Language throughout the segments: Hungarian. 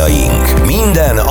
hagyományaink.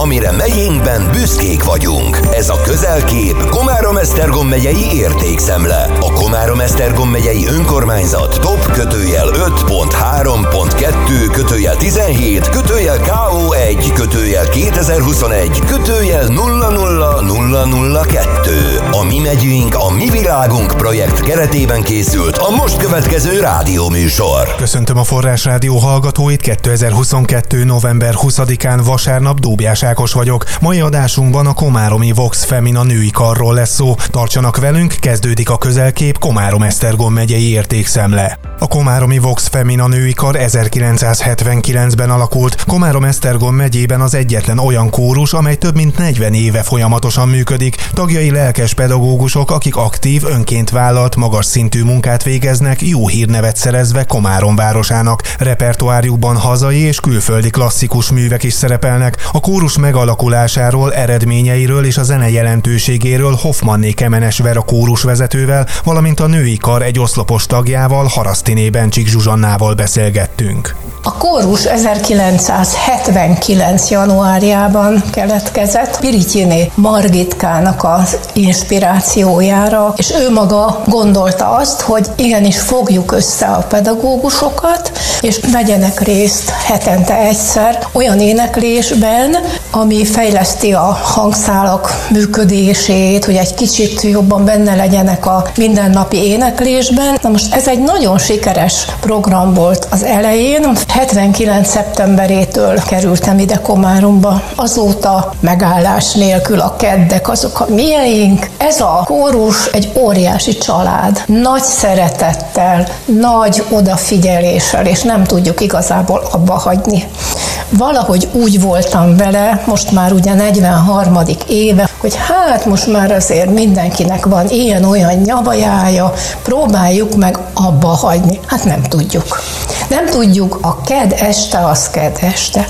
Amire megyénkben büszkék vagyunk. Ez a közelkép Komárom-Esztergom megyei értékszemle. A Komárom-Esztergom megyei önkormányzat top kötőjel 5.3.2 kötőjel 17 kötőjel KO1 kötőjel 2021 kötőjel 00002. A Mi megyünk, a Mi világunk projekt keretében készült a most következő rádióműsor. Köszöntöm a Forrás Rádió hallgatóit, 2022. november 20-án vasárnap Dóbjás Ákos vagyok. Mai adásunkban a Komáromi Vox Femina női karról lesz szó. Tartsanak velünk, kezdődik a közelkép Komárom-Esztergom megyei értékszemle. A Komáromi Vox Femina női kar 1979-ben alakult. Komárom-Esztergom megyében az egyetlen olyan kórus, amely több mint 40 éve folyamatosan működik. Tagjai lelkes pedagógusok, akik aktív, önként vállalt, magas szintű munkát végeznek, jó hírnevet szerezve Komárom városának. Repertoárjukban hazai és külföldi klasszikus művek is szerepelnek. A kórus megalakulásáról, eredményeiről és a zene jelentőségéről Hoffmanné Kemenes Vera kórus vezetővel, valamint a női kar egy oszlopos tagjával, Harasztiné Bencsik Zsuzsannával beszélgettünk. A kórus 1979. januárjában keletkezett Pirityiné Margitkának az inspirációjára, és ő maga gondolta azt, hogy igenis fogjuk össze a pedagógusokat, és vegyenek részt hetente egyszer olyan éneklésben, ami fejleszti a hangszálak működését, hogy egy kicsit jobban benne legyenek a mindennapi éneklésben. Na most ez egy nagyon sikeres program volt az elején. 79. szeptemberétől kerültem ide Komáromba. Azóta megállás nélkül a keddek azok a mieink. Ez a kórus egy óriási család. Nagy szeretettel, nagy odafigyeléssel, és nem tudjuk igazából abba hagyni. Valahogy úgy voltam vele, most már ugye 43. éve, hogy hát most már azért mindenkinek van ilyen-olyan nyavajája, próbáljuk meg abba hagyni. Hát nem tudjuk. Nem tudjuk, a ked este az ked este.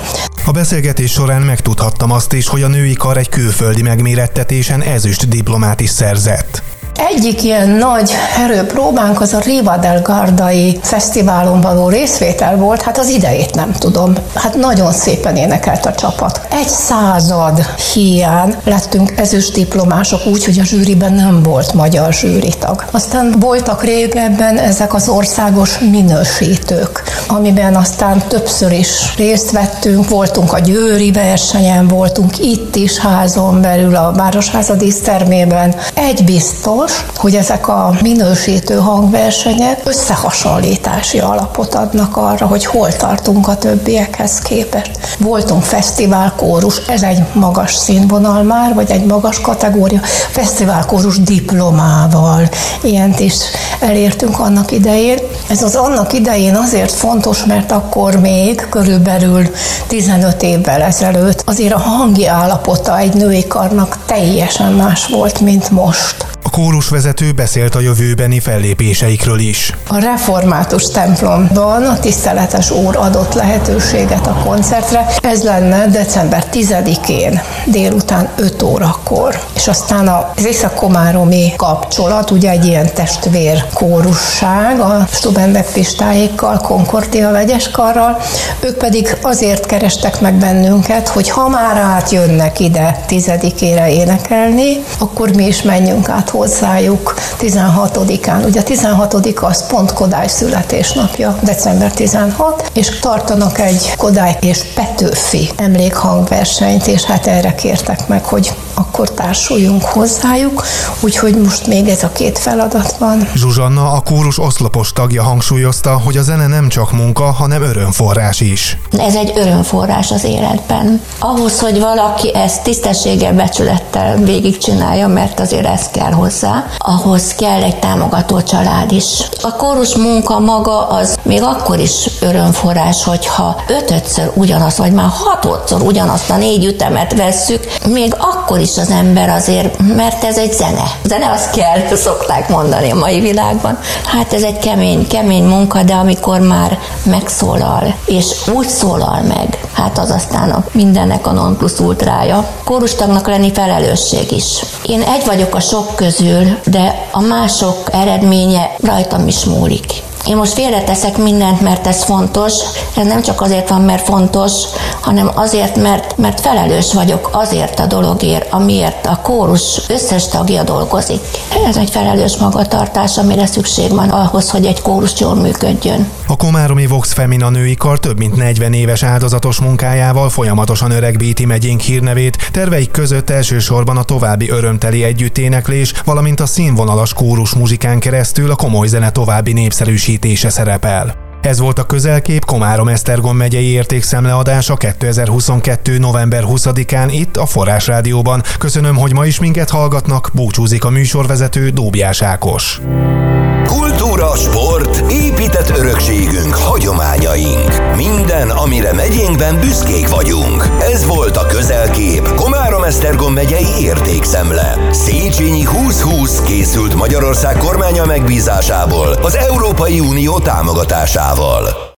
A beszélgetés során megtudhattam azt is, hogy a női kar egy külföldi megmérettetésen ezüst diplomát is szerzett. Egyik ilyen nagy erőpróbánk az a Riva del Gardai fesztiválon való részvétel volt, hát az idejét nem tudom. Hát nagyon szépen énekelt a csapat. Egy század hiány lettünk ezüst diplomások úgy, hogy a zsűriben nem volt magyar zsűritag. Aztán voltak régebben ezek az országos minősítők, amiben aztán többször is részt vettünk, voltunk a győri versenyen, voltunk itt is házon belül a Városháza dísztermében. Egy biztos, fontos, hogy ezek a minősítő hangversenyek összehasonlítási alapot adnak arra, hogy hol tartunk a többiekhez képest. Voltunk fesztiválkórus, ez egy magas színvonal már, vagy egy magas kategória, fesztiválkórus diplomával, ilyent is elértünk annak idején. Ez az annak idején azért fontos, mert akkor még körülbelül 15 évvel ezelőtt azért a hangi állapota egy női karnak teljesen más volt, mint most. A kórusvezető beszélt a jövőbeni fellépéseikről is. A református templomban a tiszteletes úr adott lehetőséget a koncertre. Ez lenne december 10-én délután 5 órakor. És aztán az Észak-Komáromi kapcsolat, ugye egy ilyen testvér kórusság a Stubendek Pistáékkal, Concordia vegyeskarral, ők pedig azért kerestek meg bennünket, hogy ha már átjönnek ide tizedikére énekelni, akkor mi is menjünk át hozzájuk 16-án. Ugye a 16 az pont Kodály születésnapja, december 16, és tartanak egy Kodály és Petőfi emlékhangversenyt, és hát erre kértek meg, hogy akkor társuljunk hozzájuk, úgyhogy most még ez a két feladat van. Zsuzsanna, a kórus oszlopos tagja hangsúlyozta, hogy a zene nem csak munka, hanem örömforrás is. Ez egy örömforrás az életben. Ahhoz, hogy valaki ezt tisztességgel, becsülettel végigcsinálja, mert azért ez kell hozzá, ahhoz kell egy támogató család is. A kórus munka maga az még akkor is örömforrás, hogyha ötötször ugyanaz, vagy már hatodszor ugyanazt a négy ütemet vesszük, még akkor is az ember azért, mert ez egy zene. Zene az kell, szokták mondani a mai világban. Hát ez egy kemény, kemény munka, de amikor már megszólal, és úgy szólal meg, hát az aztán a mindennek a non plus ultrája. Kórustagnak lenni felelősség is. Én egy vagyok a sok közül, de a mások eredménye rajtam is múlik. Én most félreteszek mindent, mert ez fontos. Ez nem csak azért van, mert fontos, hanem azért, mert, mert felelős vagyok azért a dologért, amiért a kórus összes tagja dolgozik. Ez egy felelős magatartás, amire szükség van ahhoz, hogy egy kórus jól működjön. A Komáromi Vox Femina női kar több mint 40 éves áldozatos munkájával folyamatosan öregbíti megyénk hírnevét, terveik között elsősorban a további örömteli együtténeklés, valamint a színvonalas kórus muzsikán keresztül a komoly zene további népszerűsítése szerepel. Ez volt a közelkép Komárom Esztergom megyei értékszemleadása 2022. november 20-án itt a Forrás Rádióban. Köszönöm, hogy ma is minket hallgatnak, búcsúzik a műsorvezető Dóbjás Ákos. Kultúra, sport, épített örökségünk, hagyományaink. Minden, amire megyénkben büszkék vagyunk. Ez volt a közelkép Esztergom megyei értékszemle. Széchenyi 2020 készült Magyarország kormánya megbízásából az Európai Unió támogatásával.